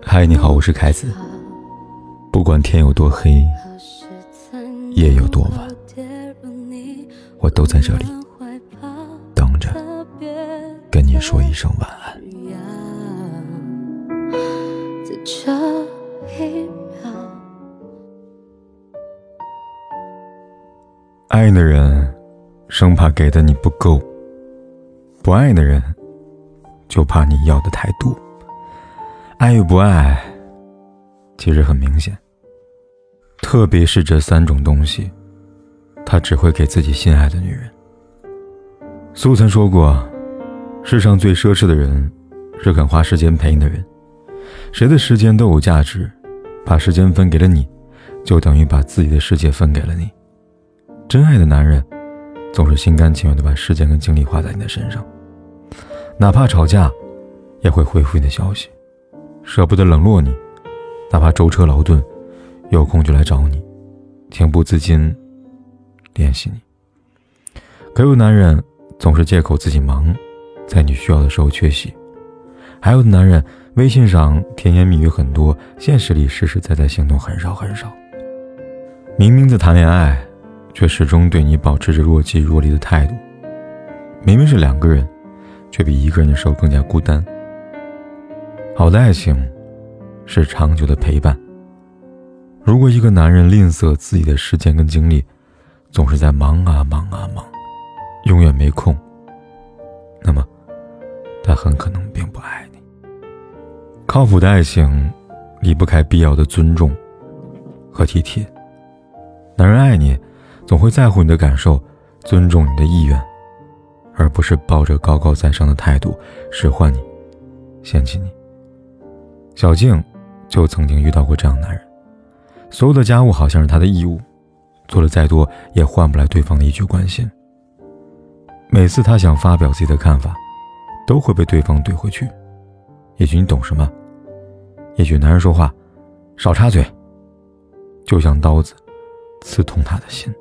嗨，你好，我是凯子。不管天有多黑，夜有多晚，我都在这里等着跟你说一声晚安。爱的人生怕给的你不够，不爱的人。就怕你要的太多，爱与不爱，其实很明显。特别是这三种东西，他只会给自己心爱的女人。苏曾说过，世上最奢侈的人，是肯花时间陪你的人。谁的时间都有价值，把时间分给了你，就等于把自己的世界分给了你。真爱的男人，总是心甘情愿的把时间跟精力花在你的身上。哪怕吵架，也会回复你的消息，舍不得冷落你；哪怕舟车劳顿，有空就来找你，情不自禁联系你。可有男人总是借口自己忙，在你需要的时候缺席；还有的男人微信上甜言蜜语很多，现实里实实在在行动很少很少。明明在谈恋爱，却始终对你保持着若即若离的态度。明明是两个人。却比一个人的时候更加孤单。好的爱情，是长久的陪伴。如果一个男人吝啬自己的时间跟精力，总是在忙啊忙啊忙，永远没空，那么他很可能并不爱你。靠谱的爱情，离不开必要的尊重和体贴。男人爱你，总会在乎你的感受，尊重你的意愿。而不是抱着高高在上的态度使唤你、嫌弃你。小静就曾经遇到过这样的男人，所有的家务好像是他的义务，做的再多也换不来对方的一句关心。每次他想发表自己的看法，都会被对方怼回去：“也许你懂什么？也许男人说话少插嘴，就像刀子刺痛他的心。”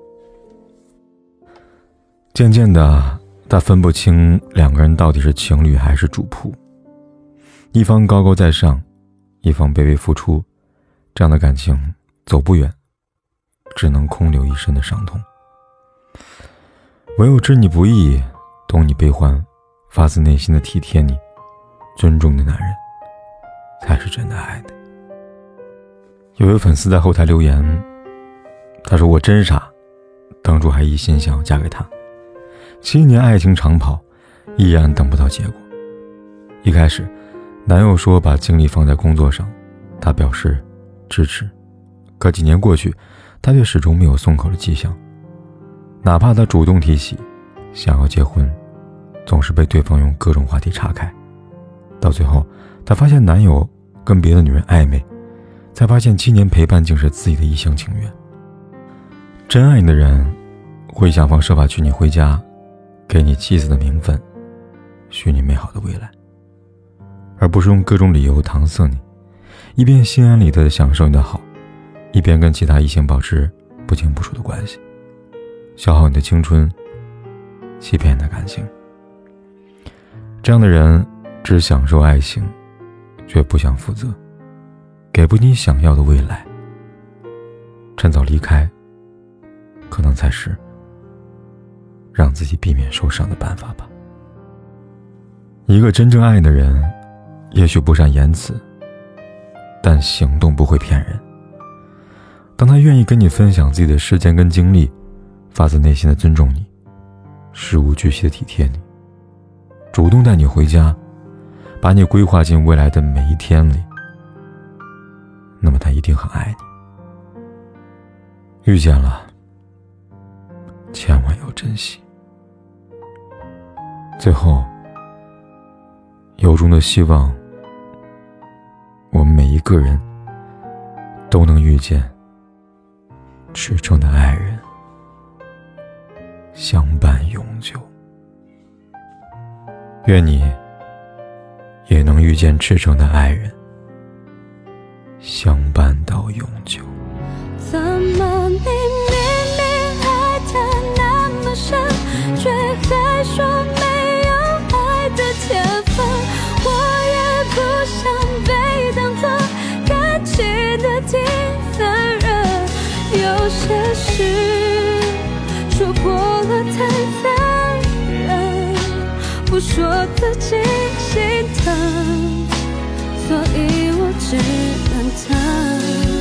渐渐的。他分不清两个人到底是情侣还是主仆，一方高高在上，一方卑微付出，这样的感情走不远，只能空留一身的伤痛。唯有知你不易，懂你悲欢，发自内心的体贴你、尊重的男人，才是真的爱你。有位粉丝在后台留言，他说：“我真傻，当初还一心想要嫁给他。”七年爱情长跑，依然等不到结果。一开始，男友说把精力放在工作上，她表示支持。可几年过去，她却始终没有松口的迹象。哪怕她主动提起想要结婚，总是被对方用各种话题岔开。到最后，她发现男友跟别的女人暧昧，才发现七年陪伴竟是自己的一厢情愿。真爱你的人，会想方设法娶你回家。给你妻子的名分，许你美好的未来，而不是用各种理由搪塞你，一边心安理得的享受你的好，一边跟其他异性保持不清不楚的关系，消耗你的青春，欺骗你的感情。这样的人只享受爱情，却不想负责，给不你想要的未来，趁早离开，可能才是。让自己避免受伤的办法吧。一个真正爱的人，也许不善言辞，但行动不会骗人。当他愿意跟你分享自己的时间跟精力，发自内心的尊重你，事无巨细的体贴你，主动带你回家，把你规划进未来的每一天里，那么他一定很爱你。遇见了。千万要珍惜。最后，由衷的希望，我们每一个人都能遇见赤诚的爱人，相伴永久。愿你也能遇见赤诚的爱人，相伴到永久。怎么你？说过了太残忍不说自己心疼所以我只能疼。